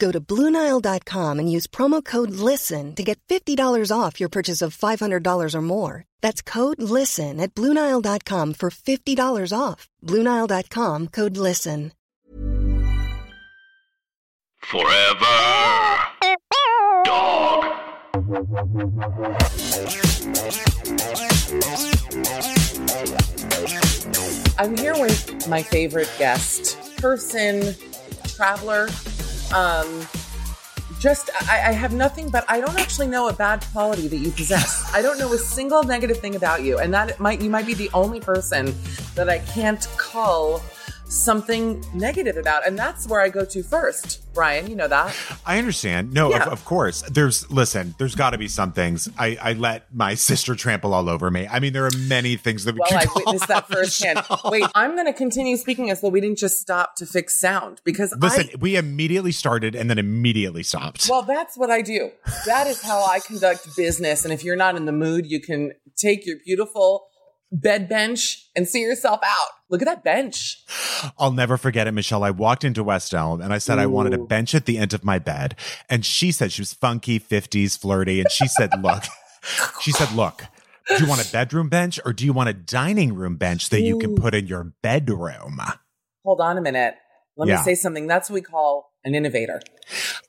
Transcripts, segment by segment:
Go to BlueNile.com and use promo code LISTEN to get $50 off your purchase of $500 or more. That's code LISTEN at BlueNile.com for $50 off. BlueNile.com code LISTEN. Forever. Dog. I'm here with my favorite guest, person, traveler. Um, just, I, I have nothing, but I don't actually know a bad quality that you possess. I don't know a single negative thing about you, and that might you might be the only person that I can't call something negative about, and that's where I go to first. Brian, you know that. I understand. No, Yeah. of, of course. There's listen. There's got to be some things. I I let my sister trample all over me. I mean, there are many things that we Well, can I witnessed that firsthand. Wait, I'm going to continue speaking as though we didn't just stop to fix sound because Listen, I, we immediately started and then immediately stopped. Well, that's what I do. That is how I conduct business. And if you're not in the mood, you can take your beautiful bed bench and see yourself out. Look at that bench. I'll never forget it, Michelle. I walked into West Elm and I said I wanted a bench at the end of my bed, and she said she was funky, fifties, flirty, and she said, "Look," she said, "Look." Do you want a bedroom bench or do you want a dining room bench that you can put in your bedroom? Hold on a minute. Let Yeah. me say something. That's what we call an innovator.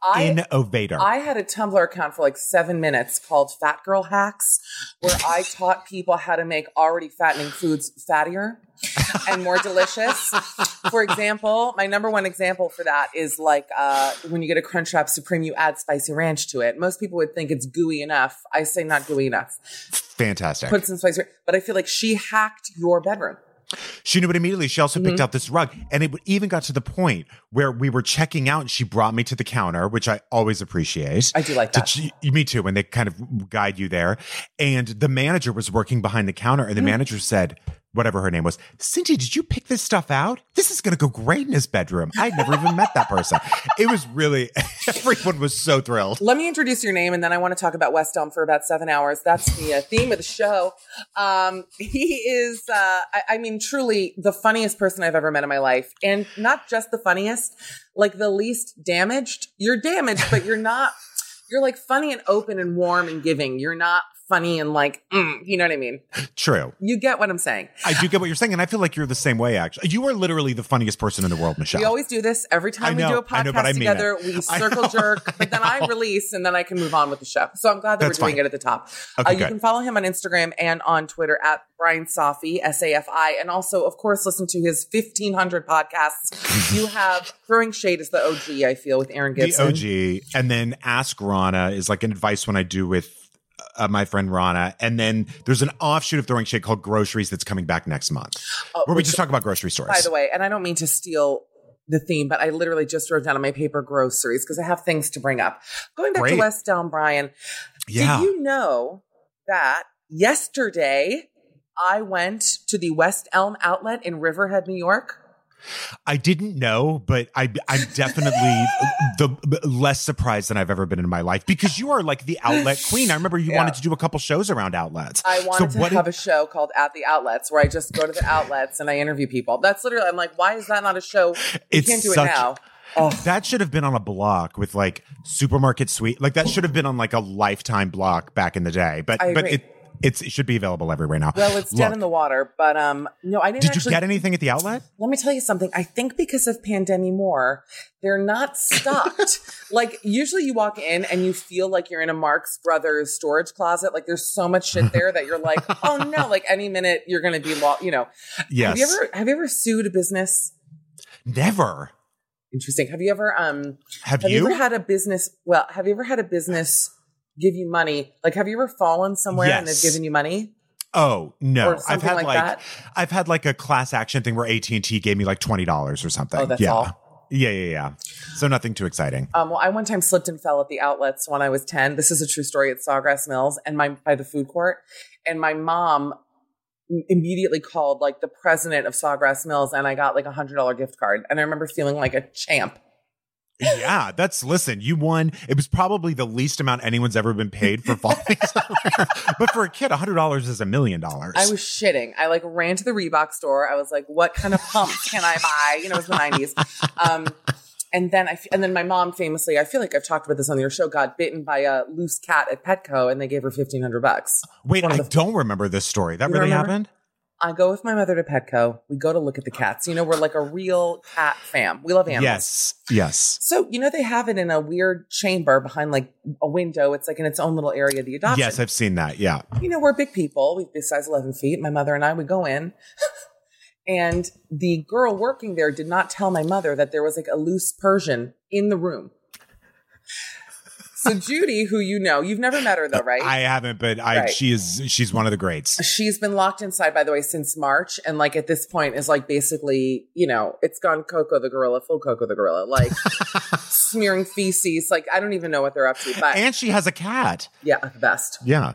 I, Innovator. I had a Tumblr account for like seven minutes called Fat Girl Hacks, where I taught people how to make already fattening foods fattier and more delicious. For example, my number one example for that is like uh, when you get a Crunchwrap Supreme, you add spicy ranch to it. Most people would think it's gooey enough. I say not gooey enough. Fantastic. Put some spicy, ranch. but I feel like she hacked your bedroom. She knew it immediately. She also picked Mm-hmm. out this rug. And it even got to the point where we were checking out and she brought me to the counter, which I always appreciate. I do like To that. ch- me too, when they kind of guide you there. And the manager was working behind the counter and the Mm. manager said, whatever her name was, Cindy, did you pick this stuff out? This is going to go great in his bedroom. I'd never even met that person. It was really, everyone was so thrilled. Let me introduce your name, and then I want to talk about West Elm for about seven hours. That's the uh, theme of the show. Um, he is, uh, I, I mean, truly the funniest person I've ever met in my life, and not just the funniest, like the least damaged. You're damaged, but you're not. You're like funny and open and warm and giving. You're not funny and like, mm, you know what I mean? True. You get what I'm saying. I do get what you're saying, and I feel like you're the same way. Actually, you are literally the funniest person in the world, Michelle. We always do this every time I we know, do a know, podcast mean together. it. We circle know, jerk, but then I release and then I can move on with the show. So I'm glad that That's we're doing fine. it at the top. Okay, uh, you good. can follow him on Instagram and on Twitter at Brian Safi, S A F I. And also, of course, listen to his 1500 podcasts. you have Throwing Shade is the OG, I feel, with Erin Gibson. the OG, and then Ask Rana is like an advice when I do with uh, my friend Rana, and then there's an offshoot of Throwing Shade called Groceries that's coming back next month, Oh, where we just talk about grocery stores. By the way, and I don't mean to steal the theme, but I literally just wrote down on my paper groceries because I have things to bring up. Going back Great. to West Elm, Brian, yeah, did you know that yesterday I went to the West Elm outlet in Riverhead, New York? I didn't know, but I, I'm definitely the less surprised than I've ever been in my life because you are like the outlet queen. I remember you Yeah. wanted to do a couple shows around outlets. I wanted so to have did- a show called At the Outlets where I just go to the outlets and I interview people. That's literally, I'm like, why is that not a show? You It's can't do such- it now. Oh, That should have been on a block with like Supermarket Sweep. Like that should have been on like a lifetime block back in the day. But but it it's it should be available everywhere now. well, it's dead in the water, but um, no, I didn't Did you get anything at the outlet? let me tell you something. I think because of Pandemic More, they're not stocked. like usually you walk in and you feel like you're in a Marx Brothers storage closet. Like there's so much shit there that you're like, oh no, like any minute you're going to be, lost. you know. Yes. Have you ever have you ever sued a business? Never. Interesting. Have you ever um Have, have you? you? ever had a business? Well, have you ever had a business give you money? Like have you ever fallen somewhere and they've given you money? oh no. I've something had like like, that? I've had like a class action thing where AT and T gave me like twenty dollars or something. Oh, that's yeah. all? Yeah, yeah, yeah. So nothing too exciting. Um, well, I one time slipped and fell at the outlets when I was 10. This is a true story at Sawgrass Mills and my by the food court. And my mom immediately called like the president of Sawgrass Mills and I got like a hundred dollar gift card. And I remember feeling like a champ. Yeah, that's listen. You won. It was probably the least amount anyone's ever been paid for falling somewhere. but for a kid, hundred dollars is a million dollars. I was shitting. I like ran to the Reebok store. I was like, what kind of pumps can I buy? You know, it was the 90s. Um, and then I, f- and then my mom famously, I feel like I've talked about this on your show, got bitten by a loose cat at Petco and they gave her 1500 bucks. Wait, I the- don't remember this story. That really remember? happened? I go with my mother to Petco. We go to look at the cats. You know, we're like a real cat fam. We love animals. Yes. Yes. So, you know, they have it in a weird chamber behind like a window. It's like in its own little area, of the adoption. Yes, I've seen that. Yeah. you know, we're big people. We be size 11 feet. My mother and I would go in. and the girl working there did not tell my mother that there was like a loose Persian in the room. So Judy, who you know, you've never met her though, right? I haven't, but I Right. she is she's one of the greats. She's been locked inside, by the way, since March. And like at this point is like basically, you know, it's gone Coco the gorilla, full Coco the gorilla, like smearing feces. Like I don't even know what they're up to, but And she has a cat. yeah, the best. Yeah.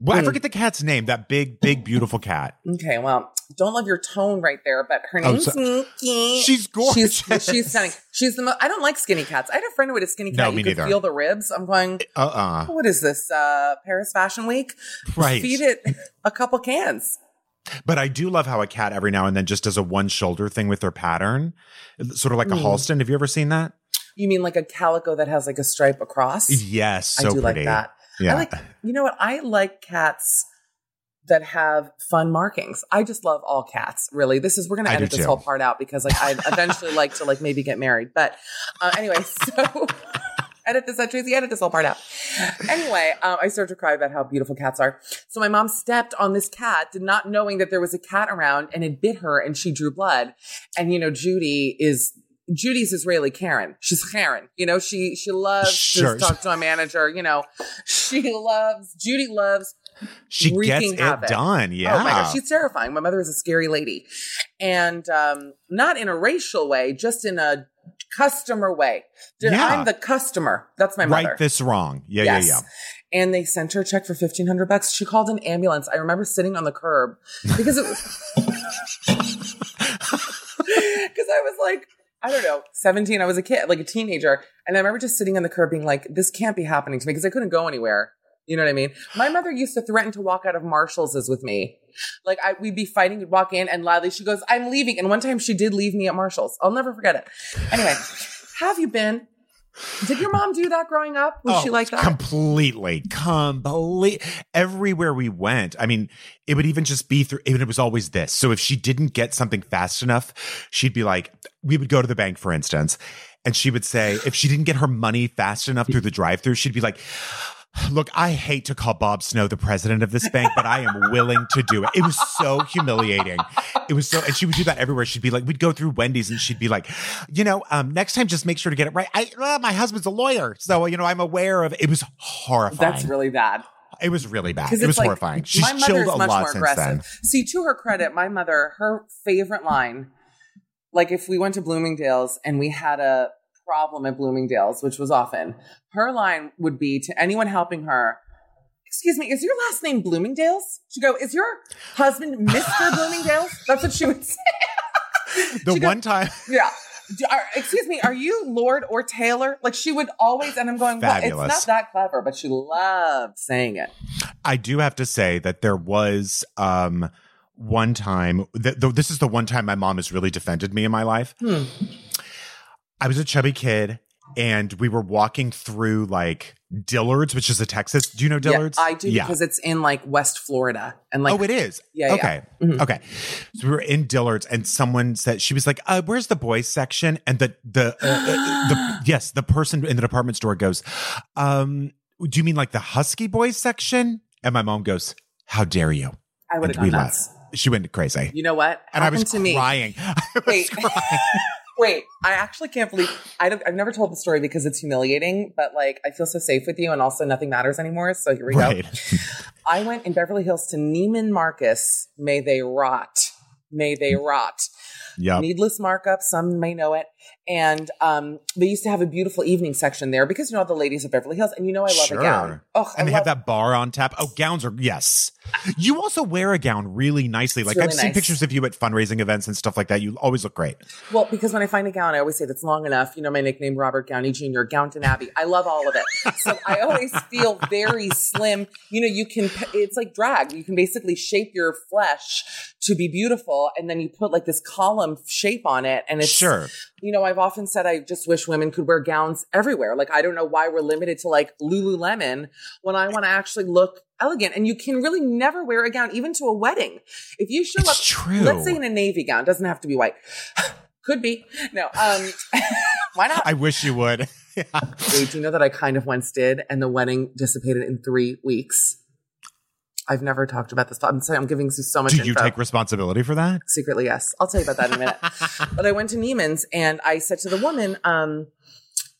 Well, Hmm. I forget the cat's name. That big, big, beautiful cat. Okay, well, don't love your tone right there, but her Oh, name's so- Nikki. She's gorgeous. She's, she's stunning. She's the most. I don't like skinny cats. I had a friend who had a skinny cat. No, you could neither. feel the ribs. I'm going. Uh uh What is this? Uh, Paris Fashion Week? Right. Feed it a couple cans. But I do love how a cat every now and then just does a one shoulder thing with their pattern, sort of like a Hmm. Halston. Have you ever seen that? You mean like a calico that has like a stripe across? Yes, so I do pretty. like that. Yeah. I like. You know what? I like cats that have fun markings. I just love all cats. Really, this is we're gonna edit this too. whole part out because like I'd eventually like to like maybe get married. But uh, anyway, so edit this out, Tracy. Edit this whole part out. Anyway, um, I started to cry about how beautiful cats are. So my mom stepped on this cat, did not knowing that there was a cat around, and it bit her, and she drew blood. And you know, Judy is. Judy's Israeli Karen. She's Karen. You know, she she loves Sure. to talk to a manager. You know, she loves Judy loves she gets it havoc. done. Yeah. Oh my gosh, she's terrifying. My mother is a scary lady. And um, not in a racial way, just in a customer way. Did- Yeah. I'm the customer. That's my mother. right this wrong. Yeah, yes. yeah, yeah. And they sent her a check for fifteen hundred bucks. She called an ambulance. I remember sitting on the curb because it was because I was like, I don't know, 17. I was a kid, like a teenager. And I remember just sitting on the curb being like, this can't be happening to me because I couldn't go anywhere. You know what I mean? My mother used to threaten to walk out of Marshall's with me. Like I, we'd be fighting, we'd walk in and loudly she goes, I'm leaving. And one time she did leave me at Marshall's. I'll never forget it. Anyway, have you been? Did your mom do that growing up? Was she Oh, like that? Completely, complete. Everywhere we went, I mean, it would even just be through. Even it was always this. So if she didn't get something fast enough, she'd be like, we would go to the bank, for instance, and she would say, if she didn't get her money fast enough through the drive-through, she'd be like. Look, I hate to call Bob Snow the president of this bank, but I am willing to do it. It was so humiliating. It was so, and she would do that everywhere. She'd be like, we'd go through Wendy's and she'd be like, you know, um, next time just make sure to get it right. I, uh, my husband's a lawyer, so you know I'm aware of. It was horrifying. That's really bad. It was really bad. It was like, horrifying. She's my chilled a much lot more since aggressive. then. See, to her credit, my mother, her favorite line, like if we went to Bloomingdale's and we had a problem at Bloomingdale's, which was often, her line would be to anyone helping her. Excuse me, is your last name Bloomingdale's? She'd go, Is your husband Mr. Bloomingdale's? That's what she would say. The She go- one time, Yeah. Are- excuse me, are you Lord or Taylor? Like she would always, and I'm going, well, it's not that clever, but she loved saying it. I do have to say that there was um one time. Th- th- this is the one time my mom has really defended me in my life. Hmm. I was a chubby kid, and we were walking through like Dillard's, which is a Texas. Do you know Dillard's? Yeah, I do Yeah. because it's in like West Florida, and like oh, it is. Yeah, yeah. Okay. Mhm. Okay. So we were in Dillard's, and someone said she was like, uh, "Where's the boys section?" And the the uh, uh, the yes, the person in the department store goes, um, "Do you mean like the husky boys section?" And my mom goes, "How dare you?" I would have gone left. nuts. She went crazy, You know what? and I Happened was to me. crying. I was Wait. crying. Wait, I actually can't believe I don't, I've never told the story because it's humiliating, but like I feel so safe with you, and also nothing matters anymore. So here we Right. go. I went in Beverly Hills to Neiman Marcus. May they rot. May they mm. rot. Yep. Needless markup. Some may know it. And um, they used to have a beautiful evening section there because you know all the ladies of Beverly Hills, and you know I love a gown. Oh, and I they have that bar on tap. Oh, gowns are yes. You also wear a gown really nicely. Like really I've seen pictures of you at fundraising events and stuff like that. You always look great. Well, because when I find a gown, I always say that's long enough. You know, my nickname, Robert Gowney Jr., Gownton Abbey. I love all of it. So I always feel very slim. You know, you can, it's like drag. You can basically shape your flesh to be beautiful. And then you put like this column shape on it. And it's, Sure. you know, I've often said I just wish women could wear gowns everywhere. Like, I don't know why we're limited to like Lululemon when I want to actually look elegant. And you can really never wear a gown, even to a wedding. If you show It's up, true. let's say in a navy gown, doesn't have to be white. Could be. No. Um, why not? I wish you would. Yeah. Do you know that I kind of once did, and the wedding dissipated in three weeks? I've never talked about this. I'm sorry, I'm giving you so much Do you info. take responsibility for that? Secretly, yes. I'll tell you about that in a minute. but I went to Neiman's and I said to the woman, um,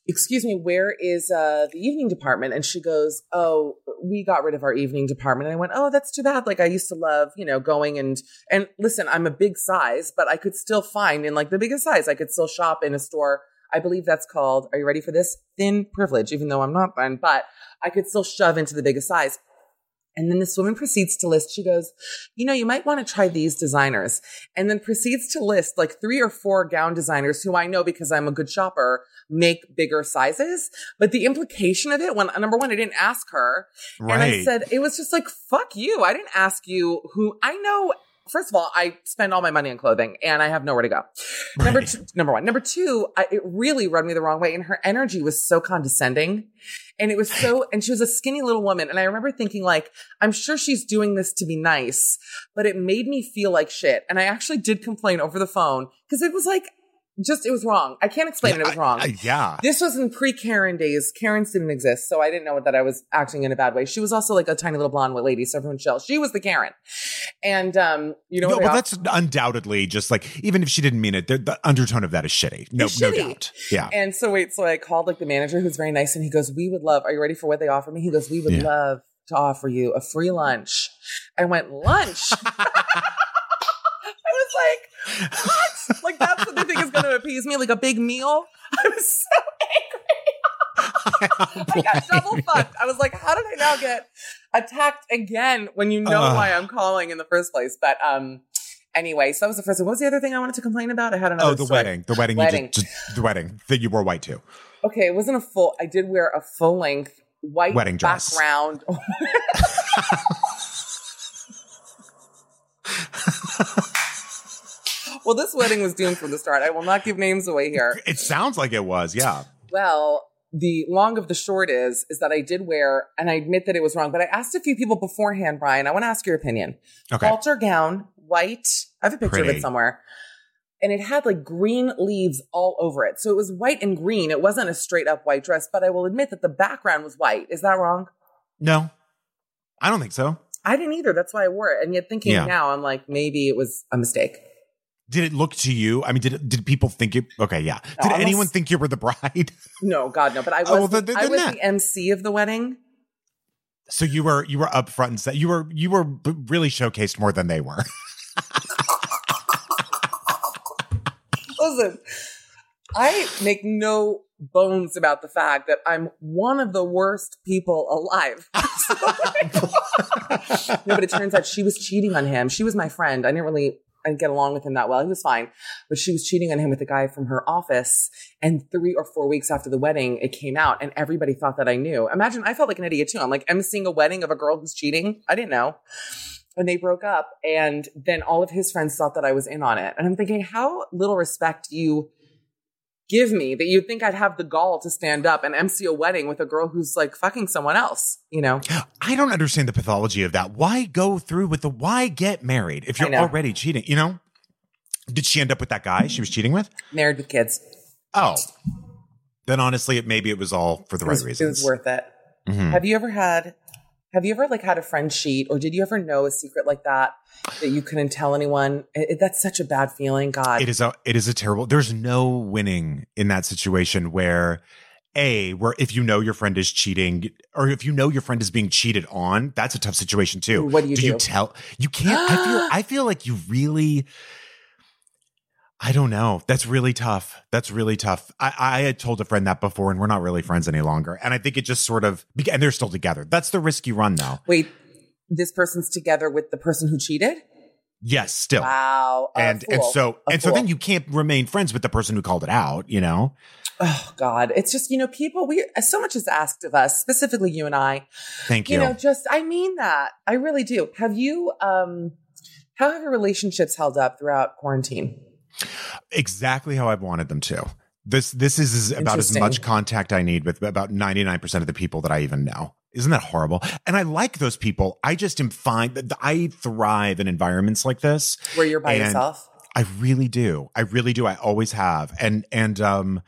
excuse me, where is uh, the evening department? And she goes, oh, we got rid of our evening department. And I went, oh, that's too bad. Like I used to love, you know, going and, and listen, I'm a big size, but I could still find in like the biggest size, I could still shop in a store. I believe that's called, are you ready for this? Thin privilege, even though I'm not thin, but I could still shove into the biggest size. And then this woman proceeds to list, she goes, you know, you might want to try these designers. And then proceeds to list like three or four gown designers who I know because I'm a good shopper make bigger sizes. But the implication of it, when number one, I didn't ask her. And I said, it was just like, fuck you. I didn't ask you who I know. First of all, I spend all my money on clothing and I have nowhere to go. Number two, number one. Number two, I, it really rubbed me the wrong way. And her energy was so condescending. And it was so, and she was a skinny little woman. And I remember thinking, like, I'm sure she's doing this to be nice, but it made me feel like shit. And I actually did complain over the phone because it was like, just, it was wrong. I can't explain it. It was wrong. I- yeah. This was in pre Karen days. Karens didn't exist. So I didn't know that I was acting in a bad way. She was also like a tiny little blonde white lady. So everyone chill. She was the Karen. And, um, you know, No, but that's undoubtedly just like even if she didn't mean it, the, the undertone of that is shitty. No, It's no doubt. Yeah. And so wait, so I called like the manager who's very nice and he goes, We would love, are you ready for what they offer me? He goes, We would Yeah. love to offer you a free lunch. I went, Lunch? I was like, What? like that's what they think is gonna appease me, like a big meal. I was so. I got double fucked. I was like, how did I now get attacked again when you know Ugh. why I'm calling in the first place? But um anyway, so that was the first thing. What was the other thing I wanted to complain about? I had another oh, the story. wedding. The wedding. Wedding. You just, just the wedding that you wore white too. Okay, it wasn't a full. I did wear a full length white Wedding dress. background. well, this wedding was doomed from the start. I will not give names away here. It sounds like it was. Yeah. Well, the long of the short is, is that I did wear, and I admit that it was wrong, but I asked a few people beforehand, Brian. I want to ask your opinion. Okay. Halter gown, white. I have a picture of it somewhere. And it had like green leaves all over it. So it was white and green. It wasn't a straight up white dress, but I will admit that the background was white. Is that wrong? No, I don't think so. I didn't either. That's why I wore it. And yet thinking Yeah. now, I'm like, maybe it was a mistake. Did it look to you? I mean, did it, did people think it? Okay, yeah. No, Did almost- anyone think you were the bride? No, God, no. But I was, Oh, well, the, then- I was that- the MC of the wedding. So you were you were up front and set. You were you were really showcased more than they were. Listen, I make no bones about the fact that I'm one of the worst people alive. no, but it turns out she was cheating on him. She was my friend. I didn't really Didn't get along with him that well. He was fine, but she was cheating on him with a guy from her office. And three or four weeks after the wedding, it came out, and everybody thought that I knew. Imagine I felt like an idiot too. I'm like I'm seeing a wedding of a girl who's cheating. I didn't know. And they broke up, and then all of his friends thought that I was in on it. And I'm thinking, how little respect you give me that you'd think I'd have the gall to stand up and MC a wedding with a girl who's like fucking someone else, you know? I don't understand the pathology of that. Why go through with the why get married if you're already cheating? You know? Did she end up with that guy she was cheating with? Married with kids. Oh, then honestly, it maybe it was all for the It right was, it was worth it. Mhm. Have you ever had have you ever like had a friend cheat or did you ever know a secret like that that you couldn't tell anyone? It, it- that's such a bad feeling, God. It is a it is a terrible. There's no winning in that situation where a where if you know your friend is cheating or if you know your friend is being cheated on, that's a tough situation too. What do you you do? you tell? You can't. I feel. I feel like you really. I don't know. That's really tough. That's really tough. I, I had told a friend that before, and we're not really friends any longer. And I think it just sort of, and they're still together. That's the risk you run, though. Wait, this person's together with the person who cheated? Yes, still. Wow. and and so A and so then you can't remain friends with the person who called it out. You know. Oh God. It's just, you know, people we so much is asked of us, specifically you and I. Thank you you. know just i mean that i really do have you um how have your relationships held up throughout quarantine exactly how I've wanted them to. This this is, about as much contact I need with about 99% of the people that I even know. Isn't that horrible? And I like those people. I just am fine. I thrive in environments like this. where you're by yourself I really do. I really do. I always have. And and um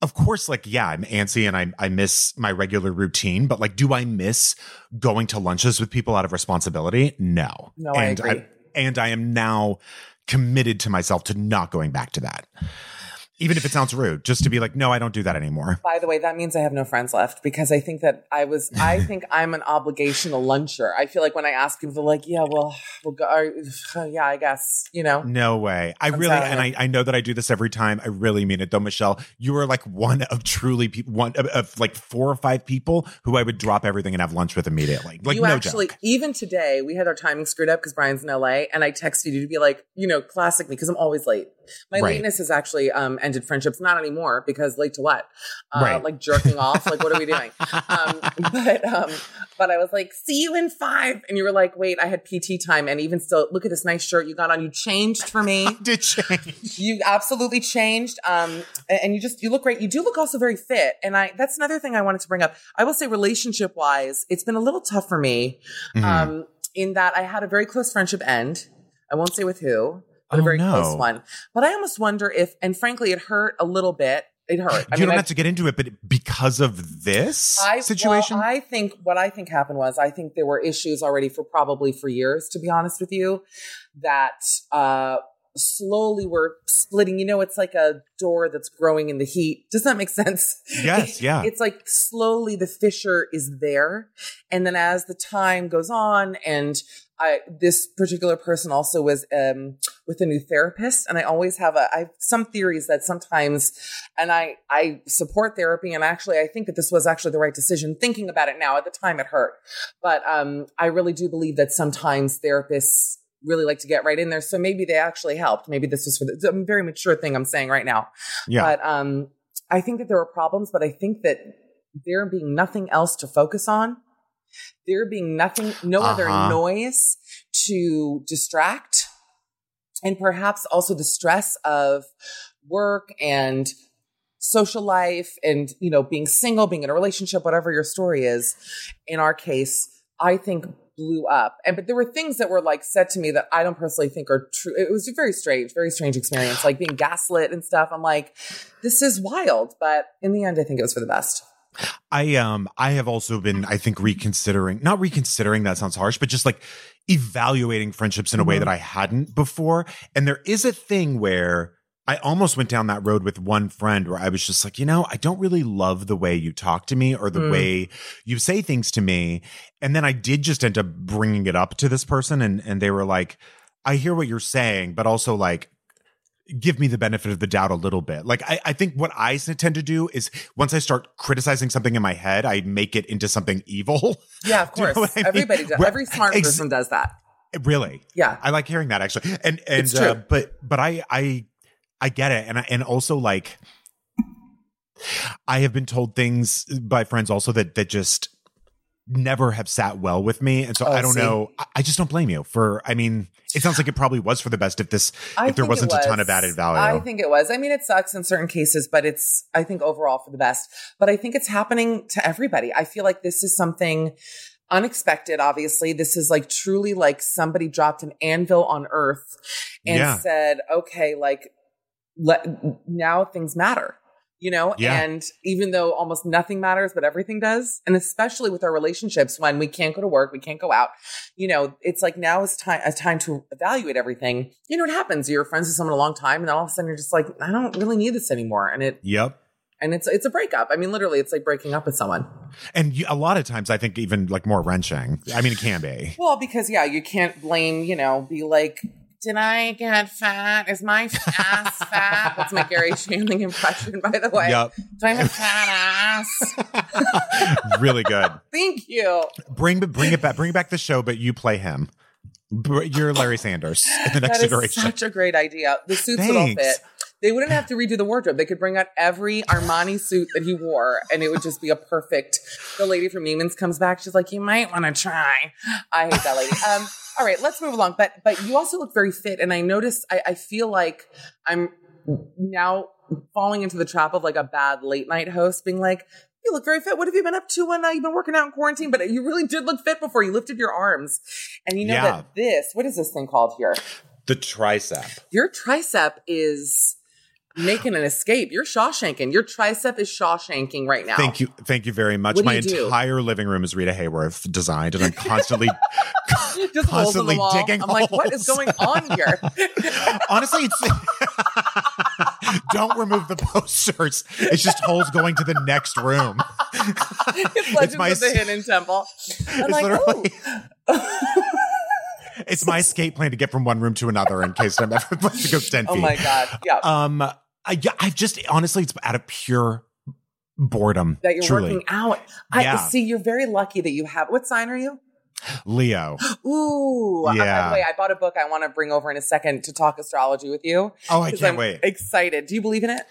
of course, like, yeah, I'm antsy and I, I miss my regular routine, but like, do I miss going to lunches with people out of responsibility? No. No, I and agree. and I am now committed to myself to not going back to that. Even if it sounds rude, just to be like, no, I don't do that anymore. by the way that means i have no friends left because i think that i was i think i'm an obligational luncher i feel like when i ask people they're like yeah well we'll go or, uh, yeah i guess you know No way. I I'm really, sorry. and I, I know that I do this every time. I really mean it though, Michelle. You are like one of truly people, one of, of like four or five people who I would drop everything and have lunch with immediately. Like, you no actually, joke. even today, we had our timing screwed up because Brian's in LA, and I texted you to be like, you know, classic me because I'm always late. My Right. lateness has actually um, ended friendships, not anymore because late to what? Uh, Right. Like jerking off. Like, what are we doing? Um, but um, but I was like, see you in five, and you were like, wait, I had PT time, and even still, look at this nice shirt you got on. You changed for me. Did change. You absolutely changed. Um, and you just, you look great. You do look also very fit. And I, that's another thing I wanted to bring up. I will say relationship wise, it's been a little tough for me. Mhm. Um, in that I had a very close friendship end. I won't say with who, but a Oh, very no. close one. But I almost wonder if, and frankly, it hurt a little bit. It hurt. I you mean, don't I- have to get into it, but because of this I, situation, Well, I think what I think happened was I think there were issues already for probably for years, to be honest with you, that uh, slowly were splitting. You know, it's like a door that's growing in the heat. Does that make sense? Yes, yeah. It's like slowly the fissure is there, and then as the time goes on, and I this particular person also was um, with a new therapist, and I always have a I have some theories that sometimes, and I I support therapy, and actually I think that this was actually the right decision. Thinking about it now, at the time it hurt, but um, I really do believe that sometimes therapists really like to get right in there, so maybe they actually helped. Maybe this was for the it's a very mature thing I'm saying right now. yeah. But um, I think that there were problems, but I think that there being nothing else to focus on, there being nothing, no other Uh-huh. noise to distract, and perhaps also the stress of work and social life and, you know, being single, being in a relationship, whatever your story is. In our case, I think blew up. And but there were things that were like said to me that I don't personally think are true. It was a very strange, very strange experience, like being gaslit and stuff. I'm like, this is wild. But in the end, I think it was for the best. I um I have also been I think reconsidering not reconsidering that sounds harsh but just like evaluating friendships in a way Mm-hmm. that I hadn't before and there is a thing where I almost went down that road with one friend where I was just like, you know, I don't really love the way you talk to me or the Mm. way you say things to me. And then I did just end up bringing it up to this person and, and they were like, I hear what you're saying, but also like, give me the benefit of the doubt a little bit. Like, I, I think what I tend to do is once I start criticizing something in my head, I make it into something evil. Yeah, of Do you know course. I mean? Everybody does. Where- Every smart Ex- person does that. Really? Yeah. I like hearing that actually. And and uh, but but I I I get it and I, and also like I have been told things by friends also that that just never have sat well with me and so Oh, I don't see. know I, just don't blame you for I mean it sounds like it probably was for the best if this I if there wasn't a ton of added value. I think it was. I mean, it sucks in certain cases, but it's, I think overall for the best. But I think it's happening to everybody. I feel like this is something unexpected, obviously. This is like truly like somebody dropped an anvil on earth and Yeah. said, okay, like, let, now things matter. You know, Yeah. and even though almost nothing matters, but everything does, and especially with our relationships, when we can't go to work, we can't go out, you know, it's like now is time a time to evaluate everything. You know what happens? You're friends with someone a long time, and then all of a sudden you're just like, I don't really need this anymore, and it Yep. and it's it's a breakup. I mean, literally, it's like breaking up with someone. And you, a lot of times I think even like more wrenching. I mean it can be. Well, because yeah, you can't blame. You know, be like. Did I get fat? Is my ass fat? That's my Garry Shandling impression, by the way. Yep. Do I have a fat ass? really good. Thank you. Bring bring it back bring back the show but you play him. You're Larry Sanders in the next That is iteration. such a great idea. The suits would all fit. They wouldn't have to redo the wardrobe. They could bring out every Armani suit that he wore, and it would just be a perfect. The lady from Neiman's comes back. She's like, "You might want to try." I hate that lady. Um, all right, let's move along. But but you also look very fit, and I noticed. I, I feel like I'm now falling into the trap of like a bad late night host, being like. You look very fit. What have you been up to when uh, you've been working out in quarantine? But you really did look fit before you lifted your arms. And you know Yeah. that this, what is this thing called here? the tricep. Your tricep is making an escape. You're Shawshanking. Your tricep is Shawshanking right now. Thank you. Thank you very much. My you do? entire living room is Rita Hayworth designed, and I'm constantly, Just holes constantly wall. digging I'm like, what is going on here? Honestly, it's don't remove the posters. It's just holes going to the next room. it's Legends my of the Hidden Temple. I'm It's like, literally- oh. It's my escape plan to get from one room to another in case I'm ever supposed to go ten feet. oh my God. Yeah. Um, I, yeah, I've just honestly, it's out of pure boredom. that you're truly. working out. I Yeah. see you're very lucky that you have what sign are you? Leo. Ooh. uh, By Yeah. the way, I bought a book I want to bring over in a second to talk astrology with you. Oh, I can't I'm wait. Excited. Do you believe in it?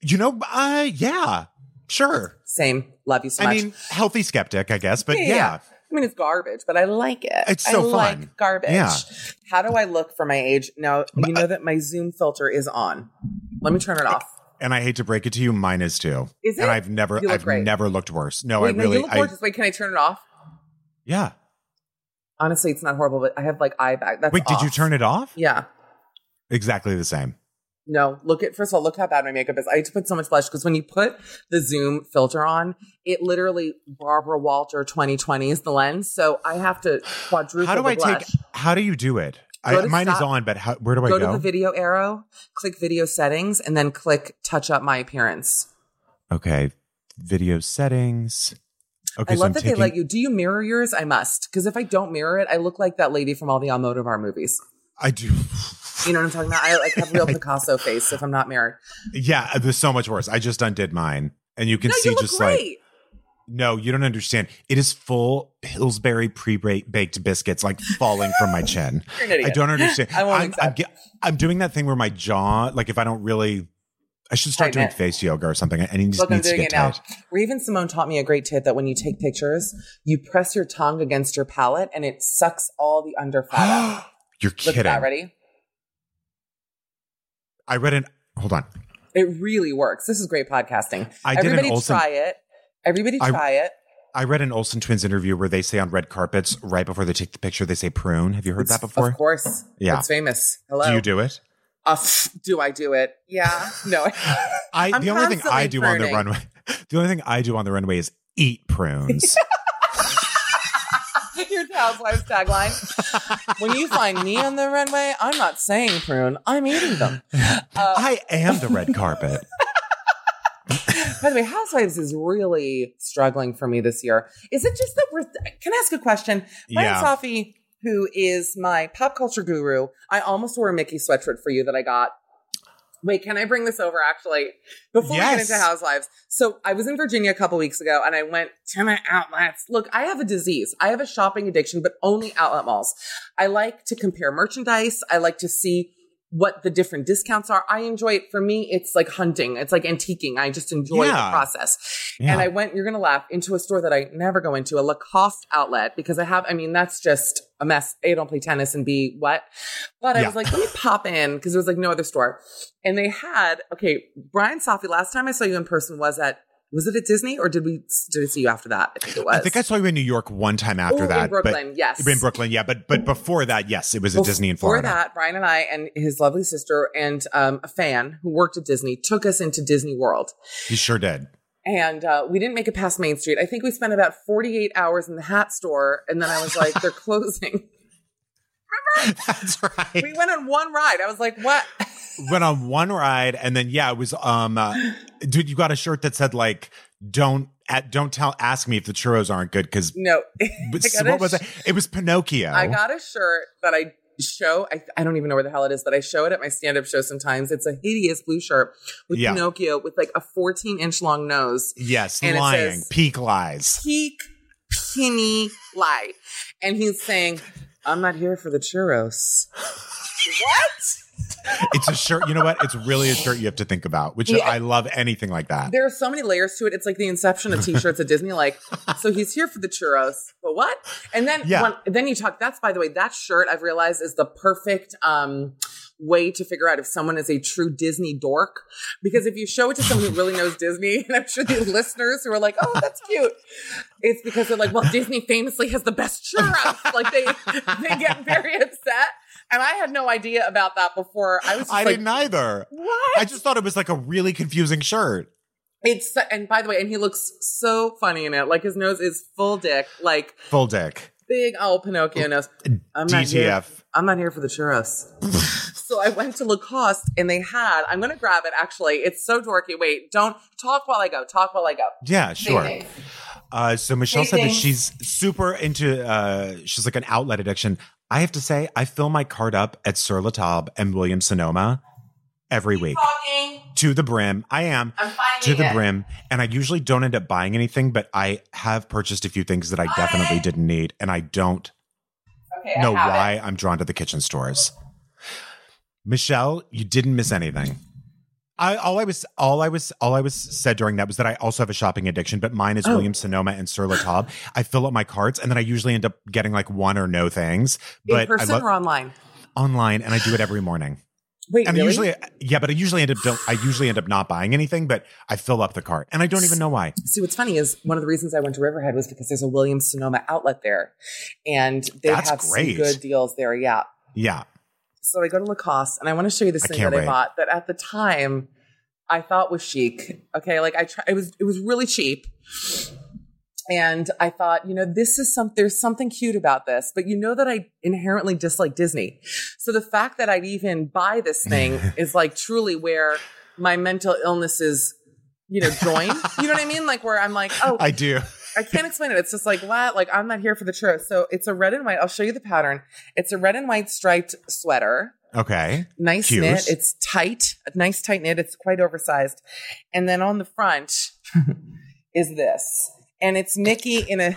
You know, uh, yeah, sure. Same. Love you so I much. mean, healthy skeptic, I guess, but yeah. I mean, it's garbage, but I like it. It's so I fun. like garbage. Yeah. How do I look for my age? Now, you uh, know that my Zoom filter is on. Let me turn it off. And I hate to break it to you, mine is too. Is And it? I've never, I've great. never looked worse. No, Wait, I no, really, look I. Wait, can I turn it off? yeah. Honestly, it's not horrible, but I have like eye bag. That's Wait, did you turn it off? Yeah. Exactly the same. No, look at first of all, look how bad my makeup is. I had to put so much blush because when you put the Zoom filter on, it literally Barbara Walter 2020 is the lens. So I have to quadruple How do I blush. take? How do you do it? I, mine is on, but how, where do I go go? to the video arrow, click video settings, and then click touch up my appearance. okay, video settings. Okay, I so love that taking, they let you. Do you mirror yours? I must. Because if I don't mirror it, I look like that lady from all the Almodovar movies. I do. You know what I'm talking about? I like have real Picasso face if I'm not married. Yeah, there's so much worse. I just undid mine, and you can No, see you look just like no, you don't understand. It is full Pillsbury pre-baked biscuits like falling from my chin. You're an idiot. I don't understand. I won't I'm, I'm, accept. ge- I'm doing that thing where my jaw, like if I don't really, I should start doing face yoga or something. And it just Look, I'm needs to doing get it now. tight. Raven-Symoné taught me a great tip that when you take pictures, you press your tongue against your palate and it sucks all the under fat out. You're Look kidding. at that. Ready? I read an. Hold on. It really works. This is great podcasting. I did an Everybody Olsen- try it. Everybody I- try it. I read an Olsen Twins interview where they say on red carpets, right before they take the picture, they say prune. Have you heard that before? Of course. Yeah. It's famous. Hello. Do you do it? Uh, do I do it? Yeah. No. I I'm the only thing I do on the runway, the only thing I do on the runway is eat prunes. Your housewives tagline. when you find me on the runway, I'm not saying prune. I'm eating them. Uh, I am the red carpet. By the way, Housewives is really struggling for me this year. Is it just that we're? Can I ask a question? Brian Yeah. Safi, who is my pop culture guru, I almost wore a Mickey sweatshirt for you that I got. Wait, can I bring this over actually before we get Yes. into Housewives? So I was in Virginia a couple weeks ago, and I went to my outlets. Look, I have a disease. I have a shopping addiction, but only outlet malls. I like to compare merchandise. I like to see what the different discounts are. I enjoy it. For me, it's like hunting. It's like antiquing. I just enjoy Yeah. the process. Yeah. And I went, you're going to laugh, into a store that I never go into, a Lacoste outlet, because I have, I mean, that's just a mess. A, I don't play tennis, and B, what? But I was like, let me pop in, because there was like no other store. And they had, okay, Brian Safi, last time I saw you in person was at, was it at Disney or did we, did I see you after that? I think it was. I think I saw you in New York one time after Ooh, that. in Brooklyn, but, yes. In Brooklyn, yeah. But but before that, yes, it was at Disney in Florida. Before that, Brian and I and his lovely sister and um, a fan who worked at Disney took us into Disney World. He sure did. And uh, we didn't make it past Main Street. I think we spent about 48 hours in the hat store. And then I was like, they're closing. That's right. We went on one ride. I was like, what? Went on one ride and then yeah it was um uh, dude you got a shirt that said like don't at, don't tell ask me if the churros aren't good because No. but I got a what was sh- it it was pinocchio I got a shirt that I show. I, I don't even know where the hell it is, but I show it at my stand up show sometimes. It's a hideous blue shirt with Yeah. Pinocchio with like a 14 inch long nose. yes and lying says- peak lies peak penny lie. And he's saying, I'm not here for the churros. what? It's a shirt you know what it's really a shirt you have to think about which Yeah. i love anything like that There are so many layers to it. It's like the inception of t-shirts at Disney. Like, so he's here for the churros, but what? And then, Yeah. when, then you talk. That's by the way, that shirt I've realized is the perfect um, way to figure out if someone is a true Disney dork. Because if you show it to someone who really knows Disney, and I'm sure the listeners who are like, "Oh, that's cute," it's because they're like, "Well, Disney famously has the best churros." like they they get very upset. And I had no idea about that before. I was i like, didn't either What? i just thought it was like a really confusing shirt It's and by the way, and he looks so funny in it. Like his nose is full dick, like full dick big old Pinocchio nose. I'm not here. dtf I'm not here for the churros. so I went to Lacoste and they had. I'm gonna grab it. Actually, it's so dorky. Wait, don't talk while I go. Talk while I go. yeah sure Thanks. Uh, so Michelle Hey, said that she's super into. Uh, she's like an outlet addiction. I have to say, I fill my cart up at Sur La Table and William Sonoma every week Talking. to the brim. I am I'm to the it. brim, and I usually don't end up buying anything, but I have purchased a few things that I definitely didn't need, and I don't Okay, know have why it. I'm drawn to the kitchen stores. Michelle, you didn't miss anything. I all I was all I was all I was said during that was that I also have a shopping addiction, but mine is Oh. Williams Sonoma and Sur La Table. I fill up my carts and then I usually end up getting like one or no things. In But I person love or online? online and I do it every morning. Wait, And I really? usually yeah, but I usually end up don't I usually end up not buying anything, but I fill up the cart. And I don't even know why. See, what's funny is one of the reasons I went to Riverhead was because there's a Williams Sonoma outlet there, and they That's have great. some good deals there. Yeah. Yeah. So I go to Lacoste, and I want to show you this I thing that wait. I bought that at the time I thought was chic. Okay, like I try, it was it was really cheap, and I thought, you know, this is some there's something cute about this, but you know that I inherently dislike Disney, so the fact that I'd even buy this thing is like truly where my mental illnesses, you know, join. you know what I mean? Like where I'm like, oh, I do. I can't explain it. It's just like what? Like I'm not here for the churros. So it's a red and white. I'll show you the pattern. It's a red and white striped sweater. Okay. Nice Cute. knit. It's tight. A nice tight knit. It's quite oversized. And then on the front is this. And it's Mickey in a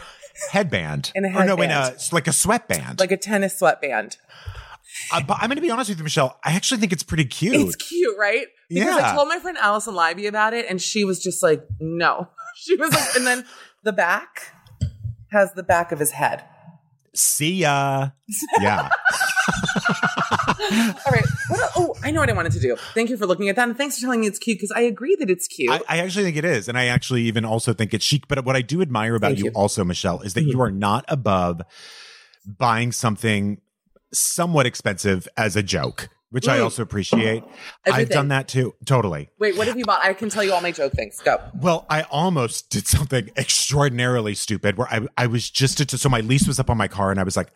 Headband. In a headband. Or no, in a like a sweatband. like a tennis sweatband. Uh, but I'm going to be honest with you, Michelle. I actually think it's pretty cute. It's cute, right? Because Yeah. I told my friend Allison Libby about it, and she was just like, no. She was like, and then the back has the back of his head. See ya. Yeah. All right, What oh, I know what I wanted to do. Thank you for looking at that, and thanks for telling me it's cute because I agree that it's cute. I, I actually think it is. And I actually even also think it's chic. But what I do admire about you, you. also, Michelle, is that Mhm. you are not above buying something somewhat expensive as a joke, which I Mm. also appreciate. I've done that too. Totally. Wait, what have you bought? I can tell you all my joke things. Go. Well, I almost did something extraordinarily stupid where I, I was just, so my lease was up on my car and I was like,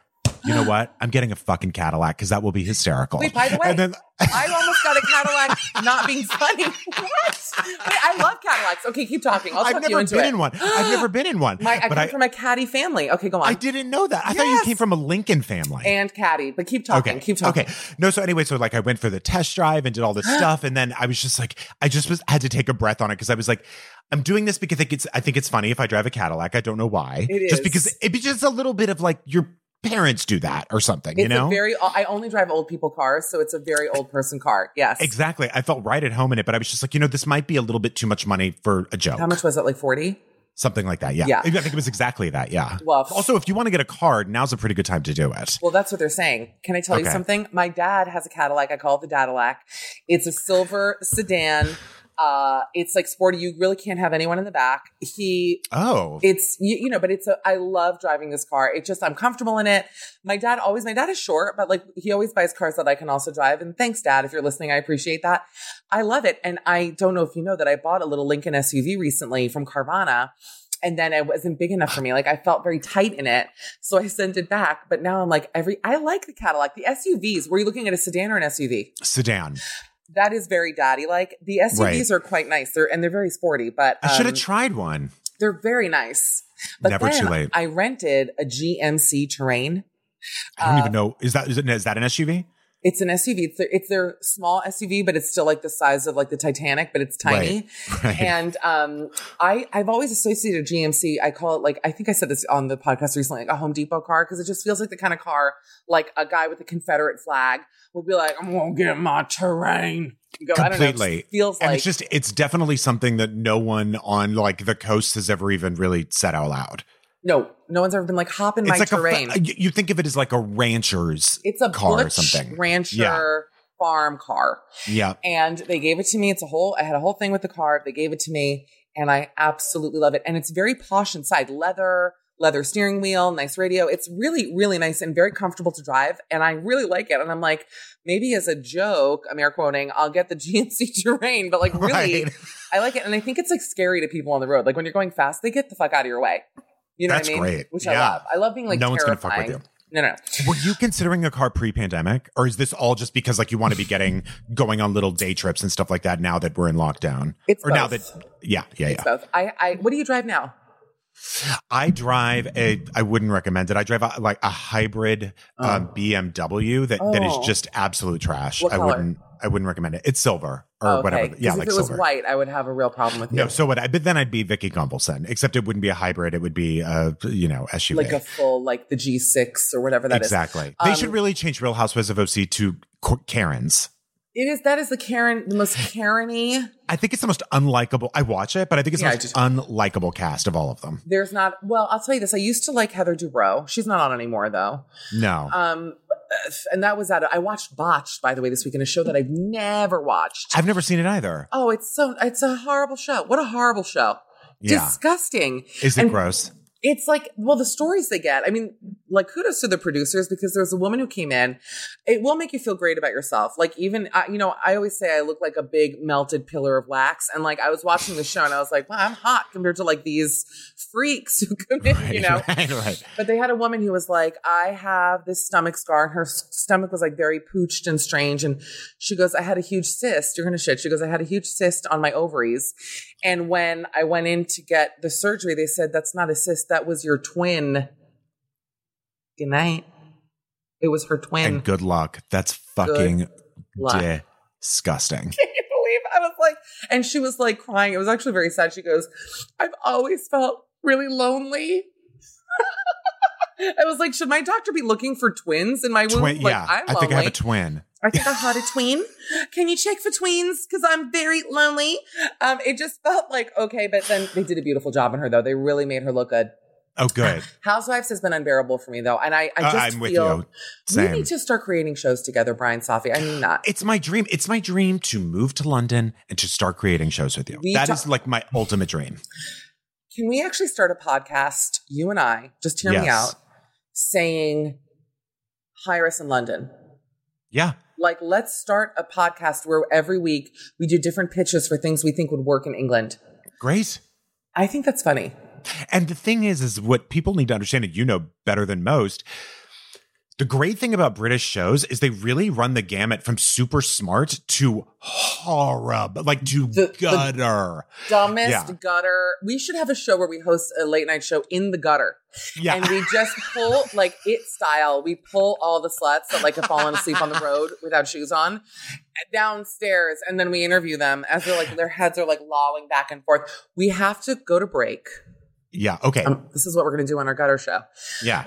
you know what? I'm getting a fucking Cadillac because that will be hysterical. Wait, by the way, And then I almost got a Cadillac not being funny. what? Wait, I love Cadillacs. Okay, keep talking. I'll I've talk you never into been it. in one. I've never been in one. My, I but come I, from a caddy family. Okay, go on. I didn't know that. I thought you came from a Lincoln family. And caddy, but keep talking. Okay. Keep talking. Okay. No, so anyway, so like I went for the test drive and did all this stuff. And then I was just like, I just was had to take a breath on it because I was like, I'm doing this because I think it's I think it's funny if I drive a Cadillac. I don't know why. It Just is. because it'd be just a little bit of like your parents do that or something, It's you know? a very. I only drive old people cars, so it's a very old person car. Yes. Exactly. I felt right at home in it, but I was just like, you know, this might be a little bit too much money for a joke. How much was it? Like forty. Something like that. Yeah. Yeah. I think it was exactly that. Yeah. Well, also, if you want to get a card, now's a pretty good time to do it. Well, that's what they're saying. Can I tell you something? My dad has a Cadillac. I call it the Dadillac. It's a silver sedan. Uh, it's like sporty. You really can't have anyone in the back. He Oh. it's you, you know but it's a i love driving this car. It just i'm comfortable in it. My dad always my dad is short but like he always buys cars that i can also drive. And thanks dad if you're listening i appreciate that. I love it. And i don't know if you know that i bought a little lincoln suv recently from carvana and then it wasn't big enough for me. Like i felt very tight in it. So i sent it back. But now i'm like every i like the cadillac. The suvs were you looking at a sedan or an suv Sedan. That is very daddy like the suvs Right. are quite nice they're and they're very sporty but I should have um, tried one. they're very nice. But Never then too late. I rented a GMC Terrain. I don't uh, even know. Is that is, it, is that an SUV? It's an SUV. It's their, it's their small SUV, but it's still like the size of like the Titanic, but it's tiny. Right. Right. And um, I I've always associated GMC. I call it like I think I said this on the podcast recently, like a Home Depot car, because it just feels like the kind of car like a guy with a Confederate flag would be like, "I'm gonna get my Terrain." Go, I don't know. It Completely. feels and like it's just it's definitely something that no one on like the coast has ever even really said out loud. No, no one's ever been like, "Hop in my like Terrain." Uh, a you you think of it as like a rancher's it's a car or something. rancher Yeah. farm car. Yeah. and they gave it to me. It's a whole, I had a whole thing with the car. They gave it to me and I absolutely love it. And it's very posh inside leather, leather steering wheel, nice radio. It's really, really nice and very comfortable to drive. And I really like it. And I'm like, maybe as a joke, I'm air quoting, I'll get the GMC terrain, but like really, Right. I like it. And I think it's like scary to people on the road. Like when you're going fast, they get the fuck out of your way. You know That's what I mean? great. Which I Yeah. love. I love being like No one's gonna fuck with you. No, no. Were you considering a car pre-pandemic, or is this all just because like you want to be getting going on little day trips and stuff like that now that we're in lockdown? It's or now both. that yeah, yeah, yeah. Both. I, I, what do you drive now? I drive a. I wouldn't recommend it. I drive a, like a hybrid um, BMW that, that is Oh. just absolute trash. What I color? wouldn't. I wouldn't recommend it. It's silver or Oh, whatever. okay. 'Cause Yeah, if like it was silver. white, I would have a real problem with you. No, so what? I, but then I'd be Vicki Gunvalson, except it wouldn't be a hybrid. It would be a you know SUV. like a full like the G6 or whatever that is. exactly. They Um, should really change Real Housewives of OC to Karens. It is that is the Karen the most Karen-y. I think it's the most unlikable. I watch it, but I think it's Yeah, the most unlikable cast of all of them. There's not well, I'll tell you this. I used to like Heather Dubrow. She's not on anymore though. No, Um and that was at I watched Botched by the way this weekend, a show that I've never watched. I've never seen it either. oh, it's so it's a horrible show. What a horrible show. Yeah, Disgusting. is it And gross? It's like, well, the stories they get. I mean, like, kudos to the producers because there's a woman who came in. It will make you feel great about yourself. Like, even, I you know, I always say I look like a big melted pillar of wax. And like, I was watching the show and I was like, wow, I'm hot compared to like these freaks who come in, you know? right, right. But they had a woman who was like, I have this stomach scar. And her stomach was like very pooched and strange. And she goes, I had a huge cyst. You're going to shit. She goes, I had a huge cyst on my ovaries. And when I went in to get the surgery, they said, That's not a cyst. That was your twin. Good night. It was her twin. And good luck. That's fucking luck. disgusting. Can you believe? I was like, and she was like crying. It was actually very sad. She goes, I've always felt really lonely. I was like, should my doctor be looking for twins in my womb? Twin, like, yeah, I'm I think I have a twin. I think I had a tween. Can you check for tweens? Because I'm very lonely. Um, it just felt like okay, but then they did a beautiful job on her though. They really made her look good. Oh, good. Housewives has been unbearable for me though, and I, I Uh, just I'm with feel we need to start creating shows together, Brian Safi. I mean that. It's my dream. It's my dream to move to London and to start creating shows with you. We That ta- is like my ultimate dream. Can we actually start a podcast, you and I, just hear me out, saying hire us in London? Yeah. Like, let's start a podcast where every week we do different pitches for things we think would work in England. Great. I think that's funny. And the thing is, is what people need to understand, and you know better than most. The great thing about British shows is they really run the gamut from super smart to horrible, like to The- the- gutter. Dumbest Yeah. gutter. We should have a show where we host a late night show in the gutter. yeah. And we just pull, like it style, we pull all the sluts that like have fallen asleep on the road without shoes on downstairs. And then we interview them as they're like, their heads are like lolling back and forth. We have to go to break. Yeah. Okay. Um, this is what we're going to do on our gutter show. yeah.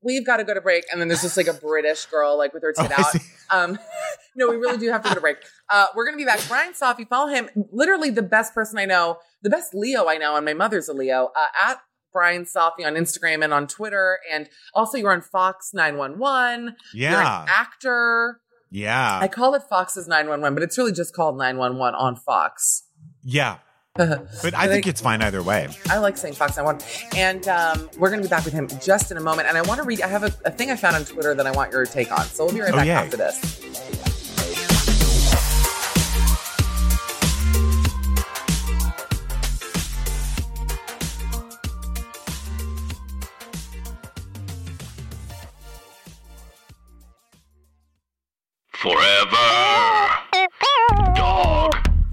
We've got to go to break. And then there's just like a British girl, like with her tit Oh, out. Um, no, we really do have to go to break. Uh, we're going to be back. Brian Safi, follow him. Literally the best person I know, the best Leo I know, and my mother's a Leo, uh, at Brian Safi on Instagram and on Twitter. And also you're on Fox 911. You're Yeah. an actor. Yeah. I call it Fox's 911, but it's really just called 911 on Fox. yeah. I But I think it's fine either way. I like saying Fox 911. And um, we're going to be back with him just in a moment. And I want to read, I have a, a thing I found on Twitter that I want your take on. So we'll be right Oh, back yay. after this. Forever.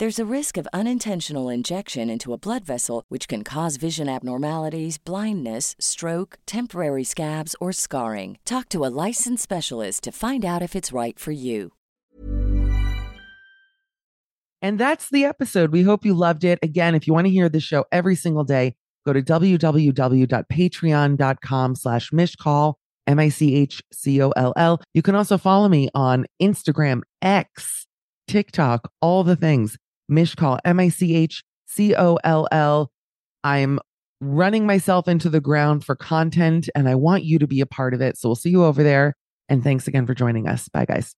There's a risk of unintentional injection into a blood vessel, which can cause vision abnormalities, blindness, stroke, temporary scabs, or scarring. Talk to a licensed specialist to find out if it's right for you. And that's the episode. We hope you loved it. Again, if you want to hear this show every single day, go to www.patreon.com slash michcoll, M-I-C-H-C-O-L-L. You can also follow me on Instagram, X, TikTok, all the things. Michcoll, M-I-C-H-C-O-L-L. I'm running myself into the ground for content and I want you to be a part of it. So we'll see you over there. And thanks again for joining us. Bye, guys.